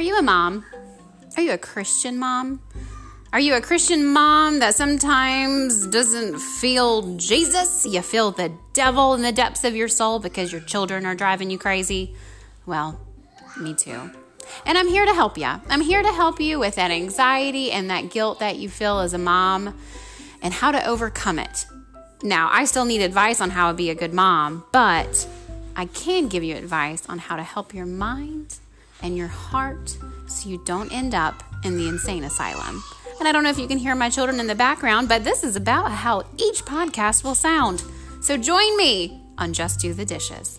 Are you a mom? Are you a Christian mom? Are you a Christian mom that sometimes doesn't feel Jesus? You feel the devil in the depths of your soul because your children are driving you crazy? Well, me too. And I'm here to help you. I'm here to help you with that anxiety and that guilt that you feel as a mom and how to overcome it. Now, I still need advice on how to be a good mom, but I can give you advice on how to help your mind and your heart so you don't end up in the insane asylum. And I don't know if you can hear my children in the background, but this is about how each podcast will sound. So join me on Just Do the Dishes.